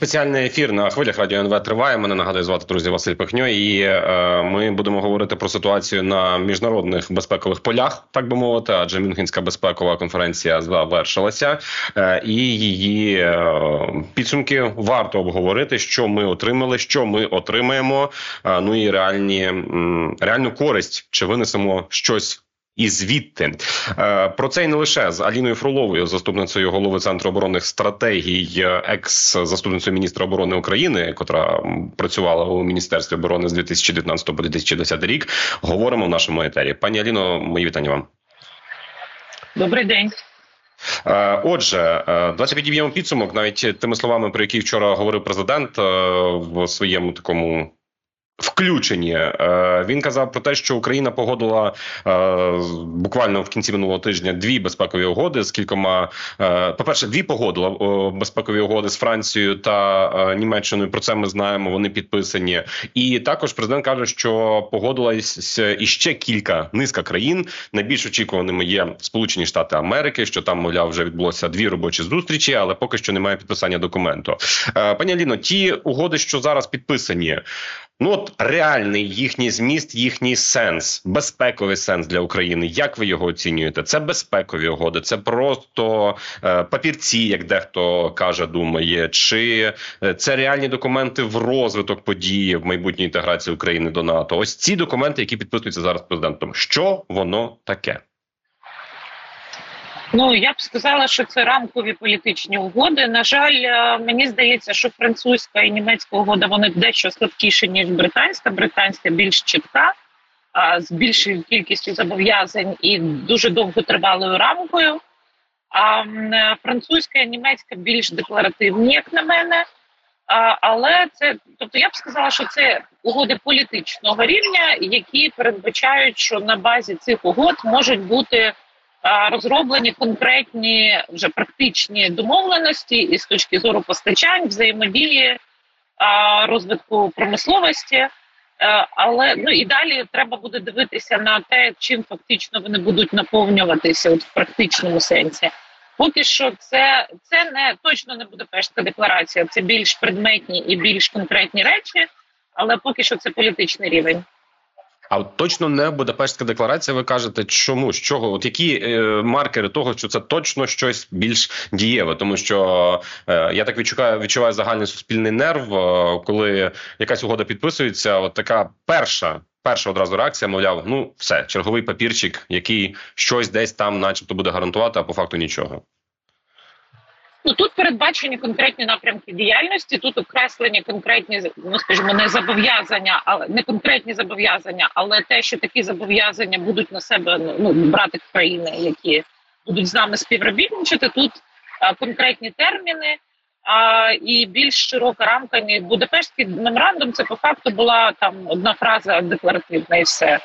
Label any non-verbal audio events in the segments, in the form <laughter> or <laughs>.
Спеціальний ефір на хвилях радіо НВ триває. Мене нагадує звати друзі Василь Пихньо. І е, ми будемо говорити про ситуацію на міжнародних безпекових полях, так би мовити, адже Мюнхенська безпекова конференція завершилася, е, і її е, підсумки варто обговорити, що ми отримали, що ми отримаємо. Е, ну і реальні м, реальну користь чи винесемо щось і звідти е, про це й не лише з Аліною Фроловою, заступницею голови центру оборонних стратегій, е, екс заступницею міністра оборони України, котра працювала у міністерстві оборони з 2019 по 2010 рік. Говоримо в нашому етері. Пані Аліно, мої вітання вам. Добрий день. Е, отже, давайте підіб'ємо підсумок навіть тими словами, про які вчора говорив президент в своєму такому Включені е, він казав про те, що Україна погодила е, буквально в кінці минулого тижня дві безпекові угоди з кількома. Е, По перше, дві погодила безпекові угоди з Францією та Німеччиною. Про це ми знаємо. Вони підписані, і також президент каже, що погодилась іще кілька низка країн. Найбільш очікуваними є Сполучені Штати Америки, що там мовляв вже відбулося дві робочі зустрічі, але поки що немає підписання документу. Пані Аліно, ті угоди, що зараз підписані. Ну от реальний їхній зміст, їхній сенс, безпековий сенс для України. Як ви його оцінюєте? Це безпекові угоди, це просто е, папірці, як дехто каже, думає, чи е, це реальні документи в розвиток події в майбутній інтеграції України до НАТО? Ось ці документи, які підписуються зараз президентом. Що воно таке? Ну я б сказала, що це рамкові політичні угоди. На жаль, е, мені здається, що французька і німецька угода вони дещо слабкіші ніж британська. Британська більш чітка, з більшою кількістю зобов'язань і дуже довготривалою рамкою. А е, французька і німецька більш декларативні, як на мене. Але це, тобто, я б сказала, що це угоди політичного рівня, які передбачають, що на базі цих угод можуть бути розроблені конкретні вже практичні домовленості і з точки зору постачань, взаємодії, розвитку промисловості. Але ну і далі треба буде дивитися на те, чим фактично вони будуть наповнюватися от в практичному сенсі. Поки що, це це не точно не буде пешка декларація, це більш предметні і більш конкретні речі, але поки що це політичний рівень. А от точно не Будапештська декларація. Ви кажете, чому з чого? От які е, маркери того, що це точно щось більш дієве, тому що е, я так відчуваю, відчуваю загальний суспільний нерв, е, коли якась угода підписується. От така перша. Перша одразу реакція, мовляв, ну все, черговий папірчик, який щось десь там, начебто, буде гарантувати, а по факту нічого. Ну тут передбачені конкретні напрямки діяльності. Тут окреслені конкретні ну скажімо, не зобов'язання, але не конкретні зобов'язання, але те, що такі зобов'язання будуть на себе ну брати країни, які будуть з нами співробітничати. Тут а, конкретні терміни а, і більш широка рамка. Будапештський меморандум. Це по факту була там одна фраза декларативна, і все.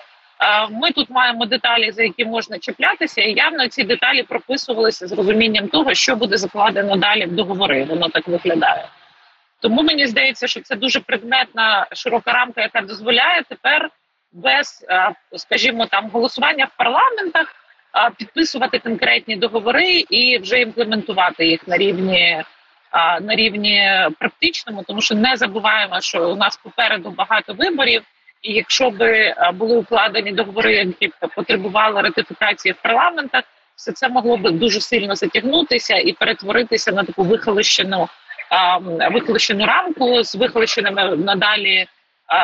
Ми тут маємо деталі, за які можна чіплятися, і явно ці деталі прописувалися з розумінням того, що буде закладено далі в договори. Воно так виглядає. Тому мені здається, що це дуже предметна широка рамка, яка дозволяє тепер без, скажімо, там голосування в парламентах підписувати конкретні договори і вже імплементувати їх на рівні. На рівні практичному, тому що не забуваємо, що у нас попереду багато виборів, і якщо би е, були укладені договори, які потребували ратифікації в парламентах, все це могло би дуже сильно затягнутися і перетворитися на таку вихолощену вихолощену рамку з вихолощеними надалі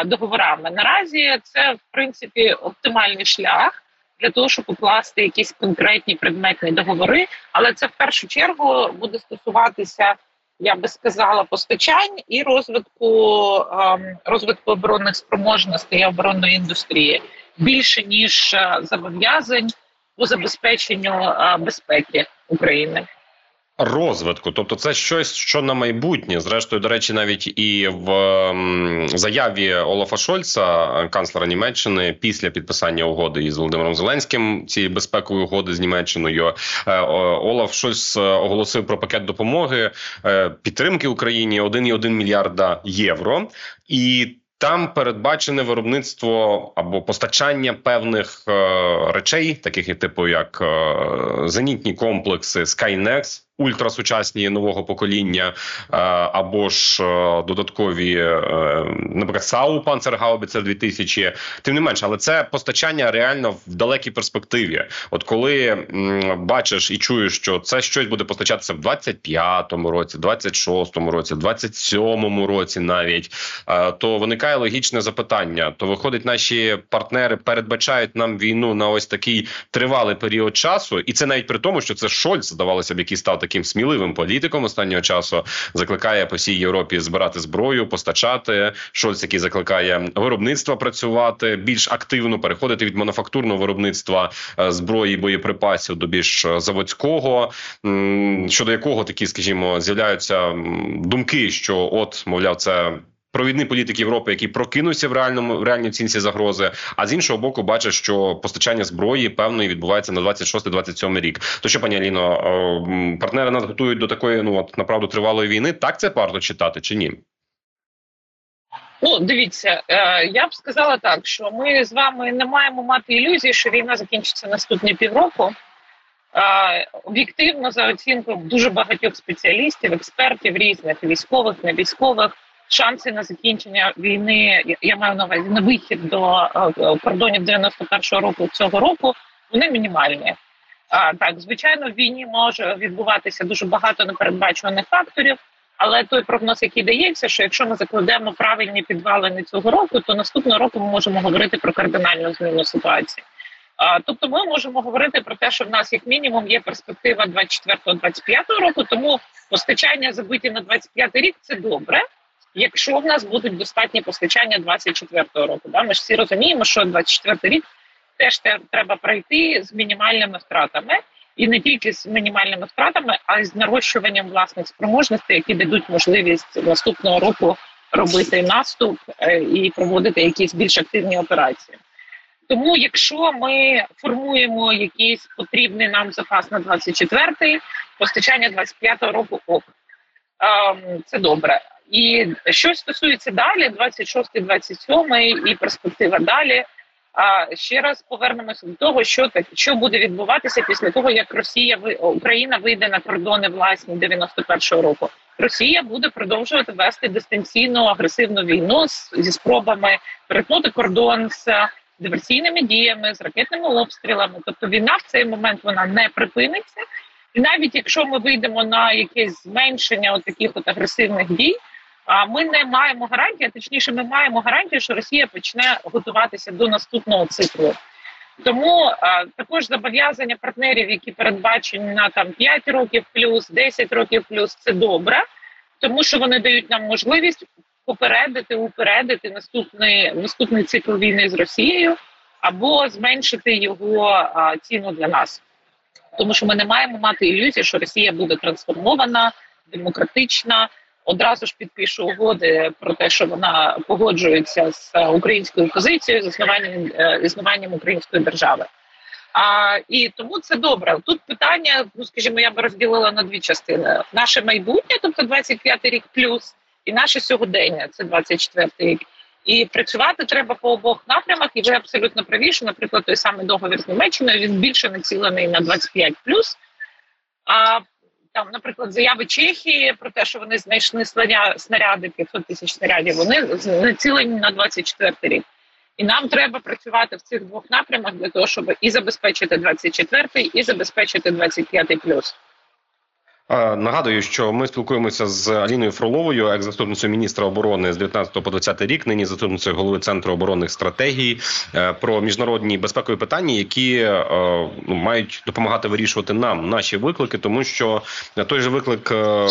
договорами. Наразі це в принципі оптимальний шлях. Для того щоб укласти якісь конкретні предметні договори, але це в першу чергу буде стосуватися я би сказала, постачань і розвитку ем, розвитку оборонних спроможностей і оборонної індустрії. Більше ніж е, зобов'язань по забезпеченню е, безпеки України розвитку, тобто це щось, що на майбутнє, зрештою, до речі, навіть і в заяві Олафа Шольца, канцлера Німеччини, після підписання угоди із Володимиром Зеленським цієї безпекової угоди з Німеччиною, е, Олаф Шольц оголосив про пакет допомоги е, підтримки Україні 1,1 мільярда євро і. Там передбачене виробництво або постачання певних е, речей, таких типу як е, зенітні комплекси Skynex, ультрасучасні нового покоління, е, або ж е, додаткові, е, наприклад, САУ Панцергаубіцер 2000. Тим не менше, але це постачання реально в далекій перспективі. От коли бачиш і чуєш, що це щось буде постачатися в 25-му році, 26-му році, 27-му році, навіть то виникає логічне запитання: то виходить, наші партнери передбачають нам війну на ось такий тривалий період часу, і це навіть при тому, що це Шольц, здавалося б, який став таким сміливим політиком останнього часу, закликає по всій Європі збирати зброю, постачати Шольц, який закликає виробництва працювати більш активно, переходити від мануфактурного виробництва е, зброї боєприпасів до більш е, заводського, щодо якого такі, скажімо, з'являються думки, що от мовляв, це. Провідний політик Європи, який прокинувся в реальному в реальній оцінці загрози, а з іншого боку, бачить, що постачання зброї певної відбувається на 26-27 рік. То що, пані Аліно, е, партнери нас готують до такої, ну от направду тривалої війни. Так це варто читати чи ні? Ну, дивіться, е, я б сказала так, що ми з вами не маємо мати ілюзії, що війна закінчиться наступні півроку. Е, Об'єктивно, за оцінкою дуже багатьох спеціалістів, експертів різних військових, не військових, шанси на закінчення війни, я- маю на увазі на вихід до е, кордонів 91-го року цього року, вони мінімальні. А, так, звичайно, в війні може відбуватися дуже багато непередбачуваних факторів. Але той прогноз, який дається, що якщо ми закладемо правильні підвалини цього року, то наступного року ми можемо говорити про кардинальну зміну ситуації. А, тобто, ми можемо говорити про те, що в нас як мінімум є перспектива 24-25 року. Тому постачання забиті на 25 рік це добре, якщо в нас будуть достатні постачання 24 року. Да? Ми ж всі розуміємо, що 24 рік теж треба пройти з мінімальними втратами. І не тільки з мінімальними втратами, а й з нарощуванням власних спроможностей, які дадуть можливість наступного року робити наступ е, і проводити якісь більш активні операції. Тому, якщо ми формуємо якийсь потрібний нам запас на 24-й, постачання 25-го року ок. Ем, це добре. І що стосується далі, 26-й, 27-й і перспектива далі. А ще раз повернемося до того, що так що буде відбуватися після того, як Росія Україна вийде на кордони власні 91-го року. Росія буде продовжувати вести дистанційну агресивну війну з, зі спробами перетнути кордон з диверсійними діями, з ракетними обстрілами. Тобто війна в цей момент вона не припиниться. І навіть якщо ми вийдемо на якесь зменшення от таких от агресивних дій, а ми не маємо гарантії, точніше, ми маємо гарантію, що Росія почне готуватися до наступного циклу. Тому а, також зобов'язання партнерів, які передбачені на там 5 років плюс, 10 років плюс, це добре, тому що вони дають нам можливість попередити, упередити наступний наступний цикл війни з Росією або зменшити його а, ціну для нас. Тому що ми не маємо мати ілюзії, що Росія буде трансформована, демократична. Одразу ж підпише угоди про те, що вона погоджується з е, українською позицією, з існуванням е, існуванням української держави. А і тому це добре. Тут питання, ну скажімо, я би розділила на дві частини: наше майбутнє, тобто 25 рік плюс, і наше сьогодення, це 24 рік. І працювати треба по обох напрямах. І ви абсолютно праві, що, наприклад, той самий договір з Німеччиною він більше націлений на 25 плюс. А там, наприклад, заяви Чехії про те, що вони знайшли снаря- снаряди 500 тисяч снарядів, вони націлені на 24 рік. І нам треба працювати в цих двох напрямах для того, щоб і забезпечити 24-й, і забезпечити 25-й плюс. Нагадую, що ми спілкуємося з Аліною Фроловою, екс-заступницею міністра оборони з 19 по 20 рік, нині заступницею голови центру оборонних стратегій е, про міжнародні безпекові питання, які е, ну, мають допомагати вирішувати нам наші виклики, тому що той же виклик е,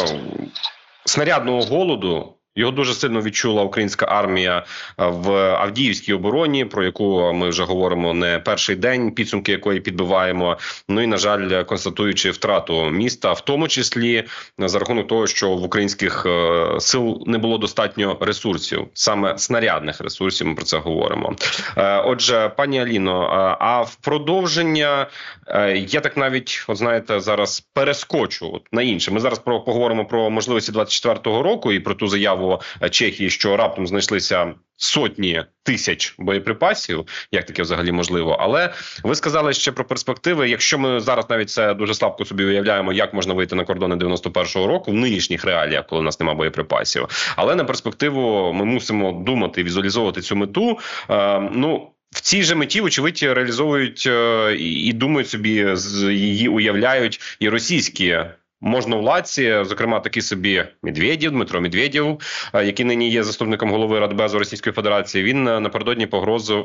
снарядного голоду. Його дуже сильно відчула українська армія е, в Авдіївській обороні, про яку ми вже говоримо не перший день, підсумки якої підбиваємо. Ну і на жаль, констатуючи втрату міста, в тому числі за рахунок того, що в українських е, сил не було достатньо ресурсів, саме снарядних ресурсів. Ми про це говоримо. Е, Отже, пані Аліно, е, а в продовження е, я так навіть от знаєте зараз перескочу на інше. Ми зараз поговоримо про можливості 24-го року і про ту заяву, заяву Чехії, що раптом знайшлися сотні тисяч боєприпасів, як таке взагалі можливо. Але ви сказали ще про перспективи. Якщо ми зараз навіть це дуже слабко собі уявляємо, як можна вийти на кордони 91-го року в нинішніх реаліях, коли у нас немає боєприпасів. Але на перспективу ми мусимо думати, візуалізовувати цю мету. Е, ну. В цій же меті, очевидь, реалізовують е, і думають собі, її уявляють і російські можновладці, зокрема такий собі Медведєв, Дмитро Медведєв, е, який нині є заступником голови Радбезу Російської Федерації. Він е, напередодні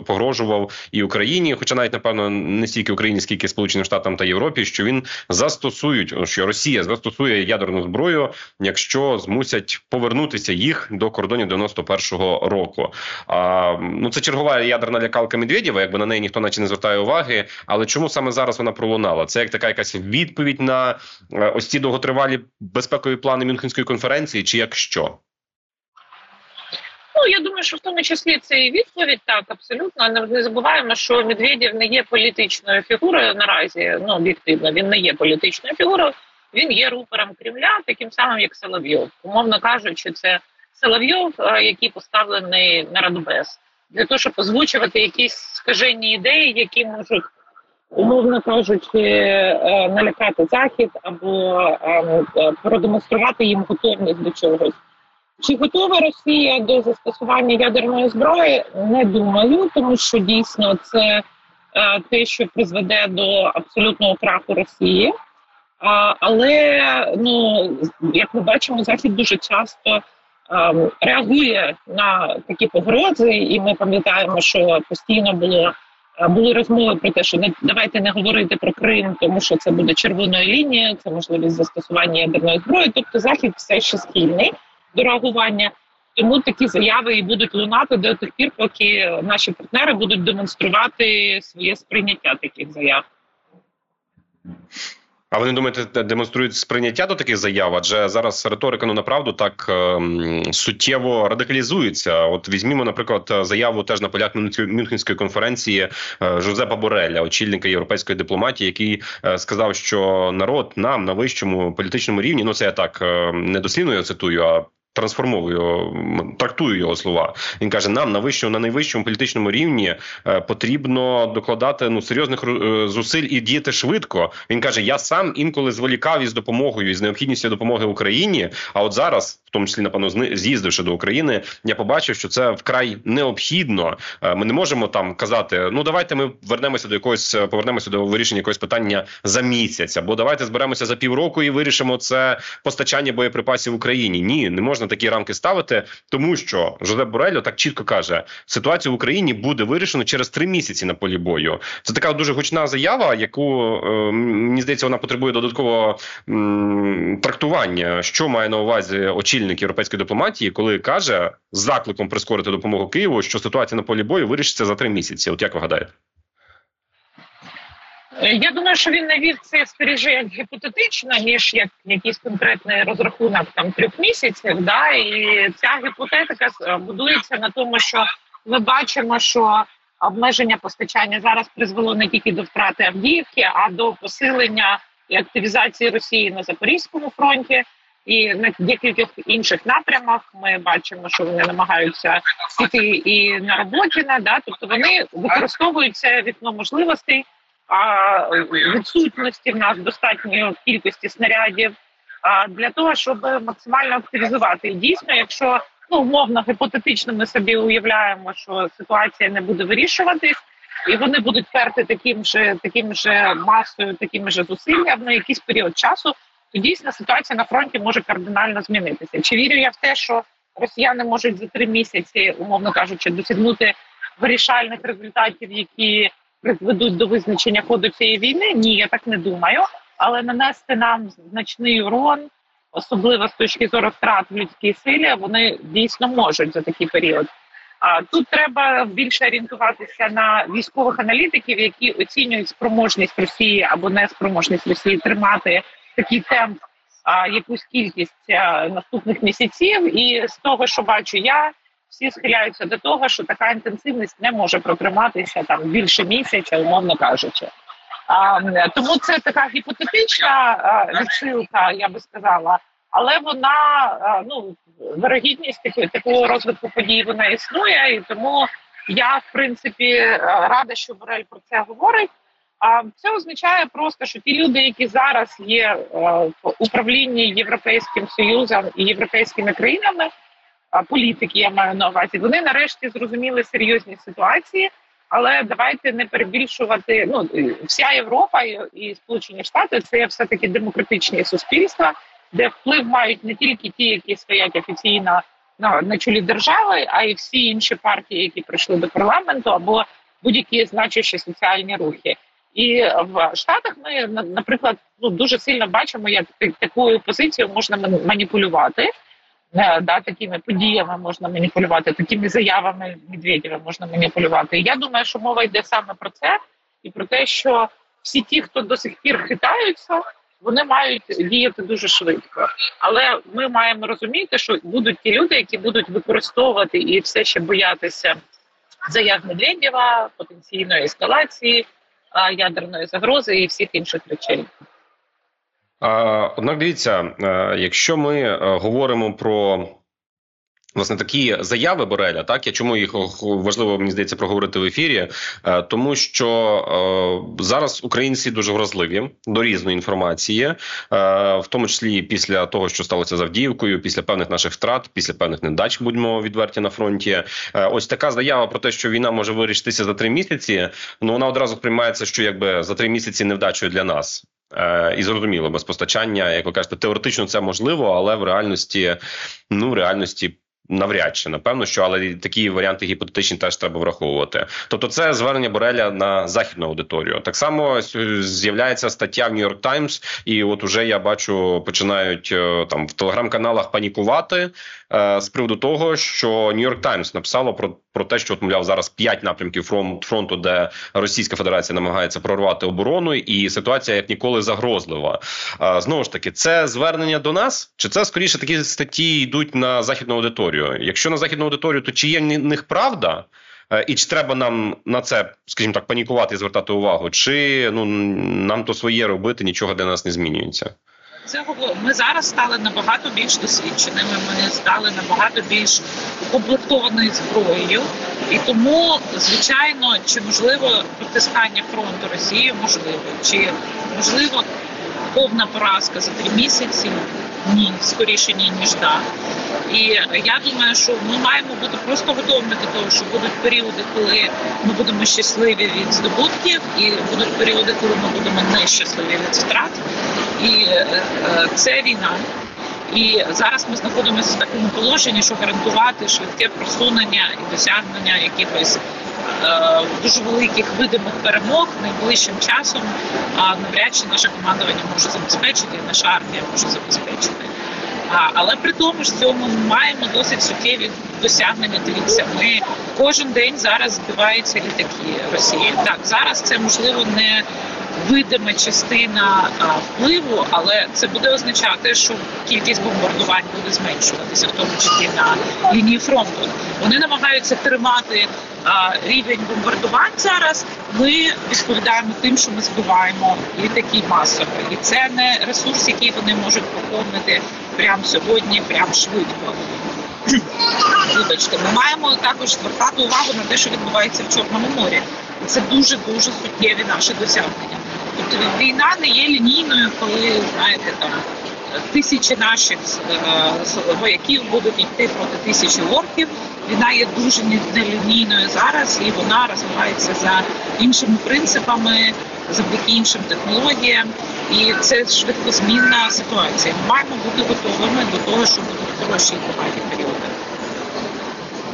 погрожував і Україні, хоча навіть напевно не стільки Україні, скільки Сполученим Штатам та Європі, що він застосують, що Росія застосує ядерну зброю, якщо змусять повернутися їх до кордонів 91-го року. А ну це чергова ядерна лякалка Медведєва, якби на неї ніхто наче не звертає уваги. Але чому саме зараз вона пролунала? Це як така якась відповідь на е, ось ці довготривалі безпекові плани Мюнхенської конференції, чи якщо? Ну я думаю, що в тому числі це і відповідь так абсолютно. Не, забуваємо, що Медведєв не є політичною фігурою наразі. Ну об'єктивно, він не є політичною фігурою. Він є рупором Кремля, таким самим як Соловйов. Умовно кажучи, це Соловйов, е, який поставлений на Радбез для того, щоб озвучувати якісь скажені ідеї, які можуть умовно кажучи, е, налякати захід або е, е, продемонструвати їм готовність до чогось. Чи готова Росія до застосування ядерної зброї? Не думаю, тому що дійсно це те, що призведе до абсолютного краху Росії. Але ну як ми бачимо, захід дуже часто реагує на такі погрози, і ми пам'ятаємо, що постійно було були розмови про те, що не давайте не говорити про Крим, тому що це буде червоною лінією, це можливість застосування ядерної зброї. Тобто захід все ще схильний до реагування. Тому такі заяви і будуть лунати до тих пір, поки наші партнери будуть демонструвати своє сприйняття таких заяв. А ви не думаєте, демонструють сприйняття до таких заяв? Адже зараз риторика ну направду так ем, суттєво радикалізується. От візьмімо, наприклад, заяву теж на полях Мюнхенської конференції е, Жозепа Бореля, очільника європейської дипломатії, який е, сказав, що народ нам на вищому політичному рівні, ну це я так е, не дослівно я цитую, а трансформовую, трактую його слова. Він каже: нам на вищому, на найвищому політичному рівні е, потрібно докладати ну серйозних е, зусиль і діяти швидко. Він каже: Я сам інколи зволікав із допомогою із необхідністю допомоги Україні. А от зараз, в тому числі, напевно, з'їздивши до України, я побачив, що це вкрай необхідно. Е, ми не можемо там казати: ну давайте ми вернемося до якогось, повернемося до вирішення якогось питання за місяць, або давайте зберемося за півроку і вирішимо це постачання боєприпасів в Україні. Ні, не можна такі рамки ставити, тому що Жозеп Борельо так чітко каже: ситуація в Україні буде вирішена через три місяці на полі бою. Це така дуже гучна заява, яку е, мені здається, вона потребує додаткового трактування, що має на увазі очільник європейської дипломатії, коли каже з закликом прискорити допомогу Києву, що ситуація на полі бою вирішиться за три місяці. От як ви гадаєте? Я думаю, що він навів це скоріше як гіпотетично, ніж як якийсь конкретний розрахунок там трьох місяців. Да? І ця гіпотетика е, будується на тому, що ми бачимо, що обмеження постачання зараз призвело не тільки до втрати Авдіївки, а до посилення і активізації Росії на Запорізькому фронті. І на декількох інших напрямах ми бачимо, що вони намагаються сіти і на Роботіна, да, тобто вони використовують це вікно можливостей а відсутності в нас достатньої кількості снарядів а для того, щоб максимально активізувати. І дійсно, якщо ну умовно гіпотетично ми собі уявляємо, що ситуація не буде вирішуватись, і вони будуть перти таким же таким же масою, такими же зусиллями на якийсь період часу, то дійсно ситуація на фронті може кардинально змінитися. Чи вірю я в те, що росіяни можуть за три місяці, умовно кажучи, досягнути вирішальних результатів, які призведуть до визначення ходу цієї війни. Ні, я так не думаю. Але нанести нам значний урон, особливо з точки зору втрат в людській силі, вони дійсно можуть за такий період. А тут треба більше орієнтуватися на військових аналітиків, які оцінюють спроможність Росії або неспроможність Росії тримати такий темп, а якусь кількість а, наступних місяців. І з того, що бачу я всі схиляються до того, що така інтенсивність не може протриматися там більше місяця, умовно кажучи. А, Тому це така гіпотетична відсилка, я би сказала, але вона ну вирогідність такої такого розвитку подій вона існує, і тому я в принципі рада, що Борель про це говорить. А це означає просто, що ті люди, які зараз є в управлінні Європейським Союзом і європейськими країнами, політики я маю на увазі, вони нарешті зрозуміли серйозні ситуації. Але давайте не перебільшувати. Ну вся Європа і, Сполучені Штати це все таки демократичні суспільства, де вплив мають не тільки ті, які стоять офіційно на, на чолі держави, а й всі інші партії, які прийшли до парламенту, або будь-які значущі соціальні рухи. І в Штатах ми наприклад ну дуже сильно бачимо, як такою позицією можна маніпулювати. <laughs> Да, такими подіями можна маніпулювати, такими заявами Медведєва можна маніпулювати. І я думаю, що мова йде саме про це і про те, що всі ті, хто до сих пір хитаються, вони мають діяти дуже швидко. Але ми маємо розуміти, що будуть ті люди, які будуть використовувати і все ще боятися заяв Медведєва, потенційної ескалації, ядерної загрози і всіх інших речей. Однак дивіться, е, якщо ми е, говоримо про власне такі заяви Бореля, так я чому їх важливо мені здається проговорити в ефірі, е, тому що зараз українці дуже вразливі до різної інформації, в тому числі після того, що сталося з Авдіївкою, після певних наших втрат, після певних недач, будьмо відверті на фронті. Ось така заява про те, що війна може вирішитися за три місяці. Ну вона одразу сприймається, що якби за три місяці невдачою для нас. Е, і зрозуміло, без постачання, як ви кажете, теоретично це можливо, але в реальності, ну в реальності Навряд чи напевно, що але такі варіанти гіпотетичні теж треба враховувати. Тобто, це звернення Бореля на західну аудиторію. Так само з'являється стаття в Нью-Йорк Таймс, і от уже я бачу, починають е, там в телеграм-каналах панікувати е, з приводу того, що Нью-Йорк Таймс написало про про те, що от, мовляв зараз п'ять напрямків фронту, де Російська Федерація намагається прорвати оборону, і ситуація як ніколи загрозлива. Е, знову ж таки, це звернення до нас, чи це скоріше такі статті йдуть на західну аудиторію? Аудиторію. Якщо на західну аудиторію, то чи є в них правда? Е, і чи треба нам на це, скажімо так, панікувати і звертати увагу, чи ну нам то своє робити, нічого для нас не змінюється? Це ми зараз стали набагато більш досвідченими. Ми стали набагато більш укомплектованою зброєю, і тому, звичайно, чи можливо протискання фронту Росії можливо, чи можливо повна поразка за три місяці? Ні, скоріше ні ніж так. І я думаю, що ми маємо бути просто готовими до того, що будуть періоди, коли ми будемо щасливі від здобутків, і будуть періоди, коли ми будемо нещасливі від втрат. І е, е, це війна. І зараз ми знаходимося в такому положенні, що гарантувати швидке просунення і досягнення якихось дуже великих видимих перемог найближчим часом. А навряд чи наше командування може забезпечити, наша армія може забезпечити. А, але при тому ж цьому ми маємо досить суттєві досягнення. Дивіться, ми кожен день зараз збиваються літаки Росії. Так зараз це можливо не видима частина впливу, але це буде означати, що кількість бомбардувань буде зменшуватися, в тому числі на лінії фронту. Вони намагаються тримати рівень бомбардувань зараз. Ми відповідаємо тим, що ми збиваємо літаки масово, і це не ресурс, який вони можуть поповнити прямо сьогодні, прямо швидко. <clears throat> Вибачте, ми маємо також звертати увагу на те, що відбувається в Чорному морі. Це дуже дуже суттєві наші досягнення. Війна не є лінійною, коли знаєте там тисячі наших е, вояків будуть йти проти тисячі орків. Війна є дуже нелінійною зараз, і вона розвивається за іншими принципами, завдяки іншим технологіям. І це швидкозмінна ситуація. Ми маємо бути готовими до того, що будуть хороші і.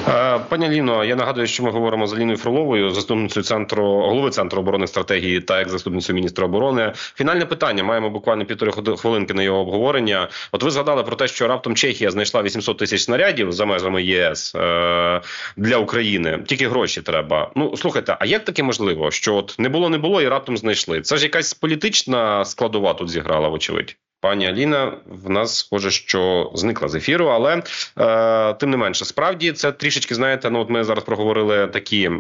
Е, пані Ліно, я нагадую, що ми говоримо з Аліною Фроловою, заступницею центру голови центру оборонних стратегії та як заступницею міністра оборони. Фінальне питання маємо буквально півтори хвилинки на його обговорення. От ви згадали про те, що раптом Чехія знайшла 800 тисяч снарядів за межами ЄС е, для України. Тільки гроші треба. Ну слухайте, а як таке можливо, що от не було, не було і раптом знайшли? Це ж якась політична складова тут зіграла, вочевидь. Пані Аліна в нас схоже, що зникла з ефіру, але е, тим не менше, справді це трішечки знаєте. Ну от ми зараз проговорили такі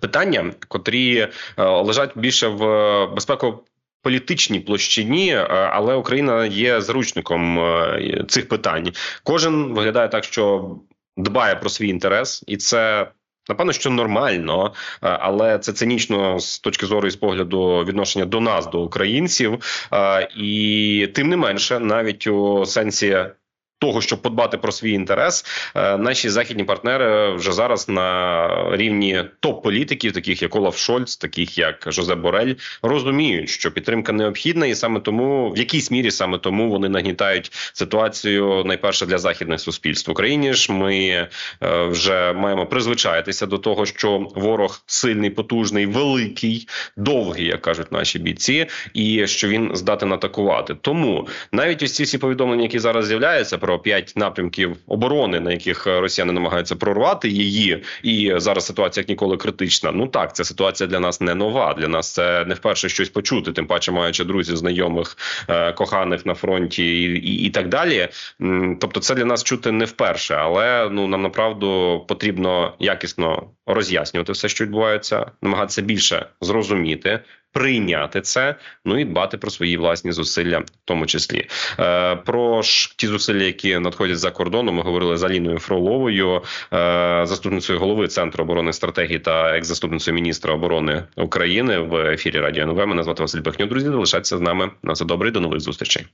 питання, котрі е, лежать більше в безпеково політичній площині, е, але Україна є заручником е, цих питань. Кожен виглядає так, що дбає про свій інтерес, і це. Напевно, що нормально, е, але це цинічно з точки зору і з погляду відношення до нас, до українців, Е, і тим не менше, навіть у сенсі того, щоб подбати про свій інтерес, е, наші західні партнери вже зараз на рівні топ-політиків, таких як Олаф Шольц, таких як Жозеп Борель, розуміють, що підтримка необхідна, і саме тому в якійсь мірі саме тому вони нагнітають ситуацію найперше для західних суспільств в Україні. ж ми е, вже маємо призвичаїтися до того, що ворог сильний, потужний, великий, довгий, як кажуть наші бійці, і що він здатен атакувати. Тому навіть ось ці всі повідомлення, які зараз з'являються про п'ять напрямків оборони, на яких е, росіяни намагаються прорвати її, і зараз ситуація як ніколи критична. Ну так, ця ситуація для нас не нова. Для нас це не вперше щось почути, тим паче маючи друзів, знайомих, е, коханих на фронті і, і, і так далі. Тобто, це для нас чути не вперше, але ну нам направду потрібно якісно роз'яснювати все, що відбувається, намагатися більше зрозуміти. Прийняти це, ну і дбати про свої власні зусилля, в тому числі е, про ж ті зусилля, які надходять за кордоном. Ми говорили з Аліною Фроловою, е, заступницею голови центру оборони стратегії та екс-заступницею міністра оборони України в ефірі Радіо НВ. Мене звати Василь Пехню. Друзі, залишайтеся з нами. На все добре. До нових зустрічей.